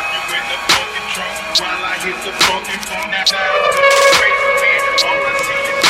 Lock the fucking trunk while I hit the fucking phone. Now, now, all I see is.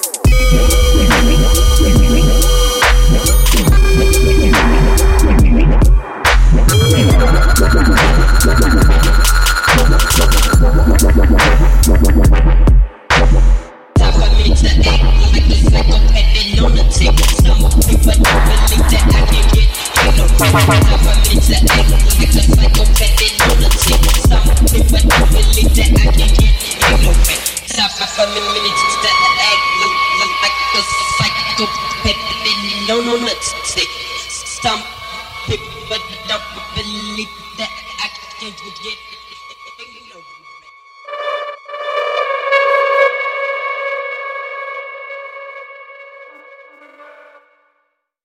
Stump, but don't believe that I can get